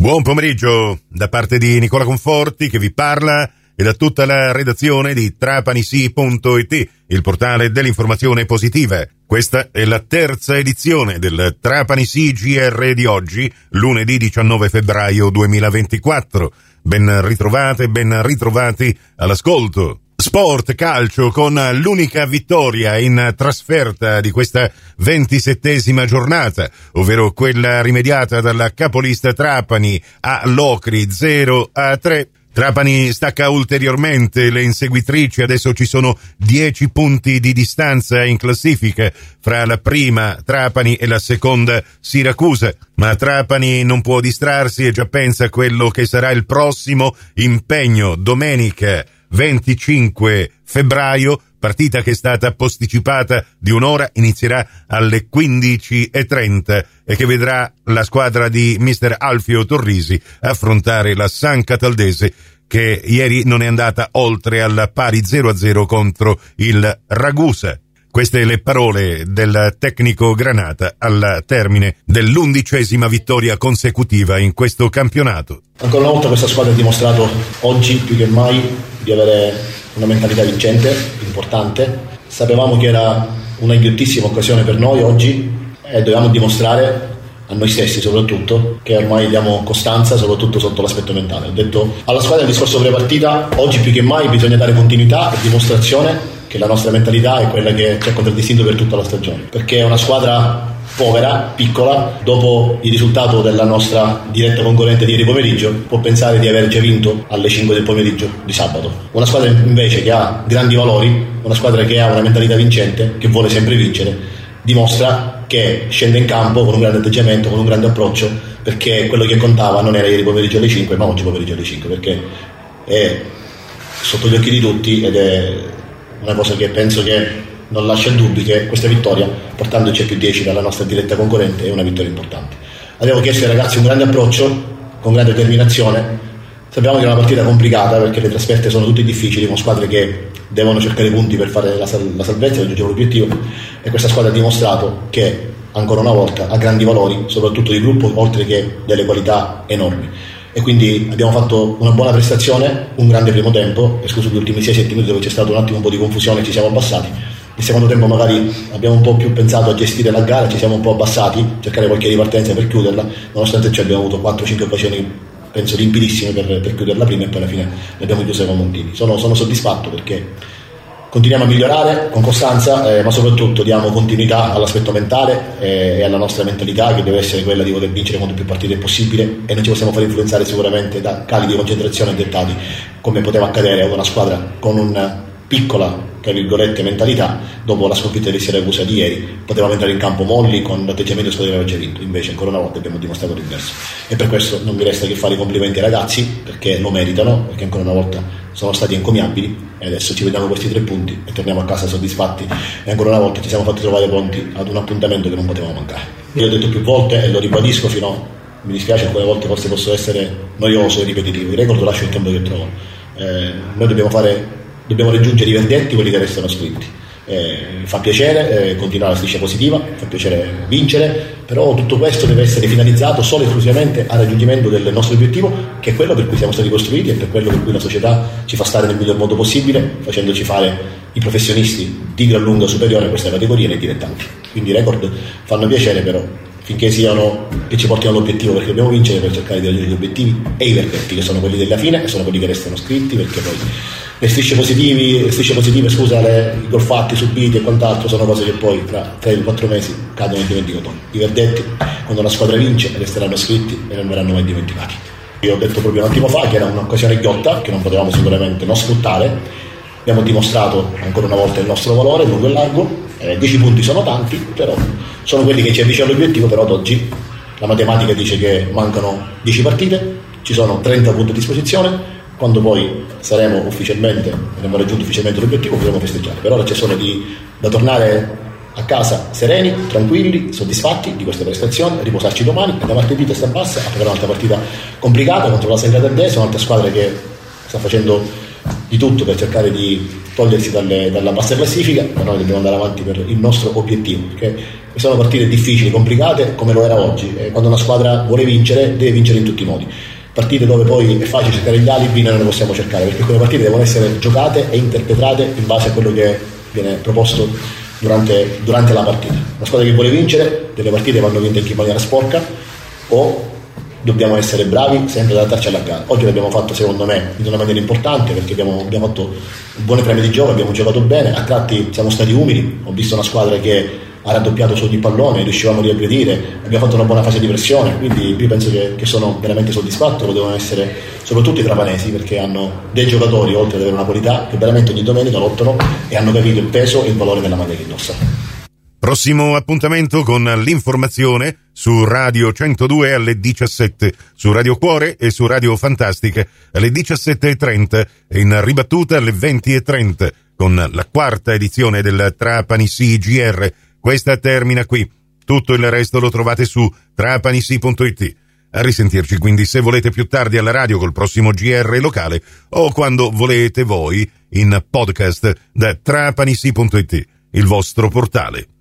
Buon pomeriggio da parte di Nicola Conforti che vi parla e da tutta la redazione di trapanisi.it, il portale dell'informazione positiva. Questa è la terza edizione del Trapanisi GR di oggi, lunedì 19 febbraio 2024. Ben ritrovate, ben ritrovati all'ascolto. Sport calcio con l'unica vittoria in trasferta di questa ventisettesima giornata, ovvero quella rimediata dalla capolista Trapani a Locri 0 a 3. Trapani stacca ulteriormente le inseguitrici, adesso ci sono 10 punti di distanza in classifica fra la prima Trapani e la seconda Siracusa, ma Trapani non può distrarsi e già pensa a quello che sarà il prossimo impegno domenica 25 febbraio, partita che è stata posticipata di un'ora, inizierà alle 15.30 e che vedrà la squadra di mister Alfio Torrisi affrontare la San Cataldese che ieri non è andata oltre al pari 0-0 contro il Ragusa. Queste le parole del tecnico Granata al termine dell'undicesima vittoria consecutiva in questo campionato. Ancora una volta questa squadra ha dimostrato oggi più che mai di avere una mentalità vincente, importante. Sapevamo che era una ghiottissima occasione per noi oggi e dovevamo dimostrare a noi stessi soprattutto che ormai diamo costanza soprattutto sotto l'aspetto mentale. Ho detto alla squadra il discorso pre-partita, oggi più che mai bisogna dare continuità e dimostrazione che la nostra mentalità è quella che ci ha contraddistinto per tutta la stagione, perché è una squadra povera, piccola, dopo il risultato della nostra diretta concorrente di ieri pomeriggio, può pensare di aver già vinto alle 5 del pomeriggio di sabato. Una squadra invece che ha grandi valori, una squadra che ha una mentalità vincente, che vuole sempre vincere, dimostra che scende in campo con un grande atteggiamento, con un grande approccio, perché quello che contava non era ieri pomeriggio alle 5, ma oggi pomeriggio alle 5, perché è sotto gli occhi di tutti ed è una cosa che penso che non lascia dubbi che questa vittoria, portandoci a più 10 dalla nostra diretta concorrente, è una vittoria importante. Abbiamo chiesto ai ragazzi un grande approccio, con grande determinazione. Sappiamo che è una partita complicata perché le trasferte sono tutte difficili, con squadre che devono cercare punti per fare la, sal- la salvezza, raggiungere l'obiettivo e questa squadra ha dimostrato che ancora una volta ha grandi valori, soprattutto di gruppo, oltre che delle qualità enormi e quindi abbiamo fatto una buona prestazione, un grande primo tempo, escluso gli ultimi 6-7 minuti dove c'è stato un attimo un po' di confusione, ci siamo abbassati. Il secondo tempo magari abbiamo un po' più pensato a gestire la gara, ci siamo un po' abbassati, cercare qualche ripartenza per chiuderla, nonostante ciò abbiamo avuto 4-5 occasioni penso limpidissime per, per chiuderla prima e poi alla fine le abbiamo chiuse con Montini. Sono, sono soddisfatto perché continuiamo a migliorare con costanza, eh, ma soprattutto diamo continuità all'aspetto mentale eh, e alla nostra mentalità che deve essere quella di voler vincere quanto più partite possibile e non ci possiamo fare influenzare sicuramente da cali di concentrazione dettati come poteva accadere ad una squadra con una piccola tra virgolette mentalità dopo la sconfitta di Siracusa di ieri. Potevamo entrare in campo molli con l'atteggiamento squadra che aveva già vinto. Invece ancora una volta abbiamo dimostrato l'inverso. E per questo non mi resta che fare i complimenti ai ragazzi perché lo meritano perché ancora una volta sono stati encomiabili e adesso ci vediamo questi tre punti e torniamo a casa soddisfatti e ancora una volta ci siamo fatti trovare pronti ad un appuntamento che non poteva mancare. Io ho detto più volte e lo ribadisco fino a mi dispiace alcune volte forse posso essere noioso e ripetitivo, il record lascio il tempo che trovo. Eh, noi dobbiamo, fare, dobbiamo raggiungere i verdetti, quelli che restano scritti. Eh, fa piacere eh, continuare la striscia positiva, fa piacere vincere, però tutto questo deve essere finalizzato solo e esclusivamente al raggiungimento del nostro obiettivo, che è quello per cui siamo stati costruiti e per quello per cui la società ci fa stare nel miglior modo possibile, facendoci fare i professionisti di gran lunga superiore a questa categoria nei dilettanti. Quindi i record fanno piacere, però finché siano che ci portino all'obiettivo perché dobbiamo vincere per cercare di raggiungere gli obiettivi e i verdetti che sono quelli della fine e sono quelli che restano scritti perché poi le strisce, positivi, le strisce positive, scusa, le, i gol fatti, subiti e quant'altro sono cose che poi tra 3-4 mesi cadono nel dimenticatoio. I verdetti, quando la squadra vince, resteranno scritti e non verranno mai dimenticati. Io ho detto proprio un attimo fa che era un'occasione ghiotta che non potevamo sicuramente non sfruttare. Abbiamo dimostrato ancora una volta il nostro valore lungo e largo. Eh, 10 punti sono tanti, però sono quelli che ci avvicinano all'obiettivo, però ad oggi la matematica dice che mancano 10 partite, ci sono 30 punti a disposizione, quando poi saremo ufficialmente, avremo raggiunto ufficialmente l'obiettivo, potremo festeggiare. Per ora c'è solo di, da tornare a casa sereni, tranquilli, soddisfatti di questa prestazione, riposarci domani e da martedì testa bassa a fare un'altra partita complicata contro la San Gradardese, un'altra squadra che sta facendo di tutto per cercare di togliersi dalle, dalla bassa classifica, ma noi dobbiamo andare avanti per il nostro obiettivo, perché sono partite difficili, complicate, come lo era oggi. E quando una squadra vuole vincere, deve vincere in tutti i modi. Partite dove poi è facile cercare gli alibi, noi non le possiamo cercare, perché quelle partite devono essere giocate e interpretate in base a quello che viene proposto durante, durante la partita. Una squadra che vuole vincere, delle partite vanno vinte in maniera sporca o dobbiamo essere bravi sempre ad adattarci alla gara. Oggi l'abbiamo fatto secondo me in una maniera importante perché abbiamo, abbiamo fatto buone preme di gioco, abbiamo giocato bene, a tratti siamo stati umili, ho visto una squadra che ha raddoppiato su ogni pallone, riuscivamo a riaggredire, abbiamo fatto una buona fase di pressione, quindi io penso che, che, sono veramente soddisfatto, lo devono essere soprattutto i trapanesi perché hanno dei giocatori, oltre ad avere una qualità, che veramente ogni domenica lottano e hanno capito il peso e il valore della maglia che indossa. Prossimo appuntamento con l'informazione su Radio 102 alle 17, su Radio Cuore e su Radio Fantastica alle 17.30 e in ribattuta alle 20.30 con la quarta edizione del Trapani CGR. Questa termina qui. Tutto il resto lo trovate su trapanisi.it. A risentirci quindi se volete più tardi alla radio col prossimo GR locale o quando volete voi in podcast da trapanisi.it, il vostro portale.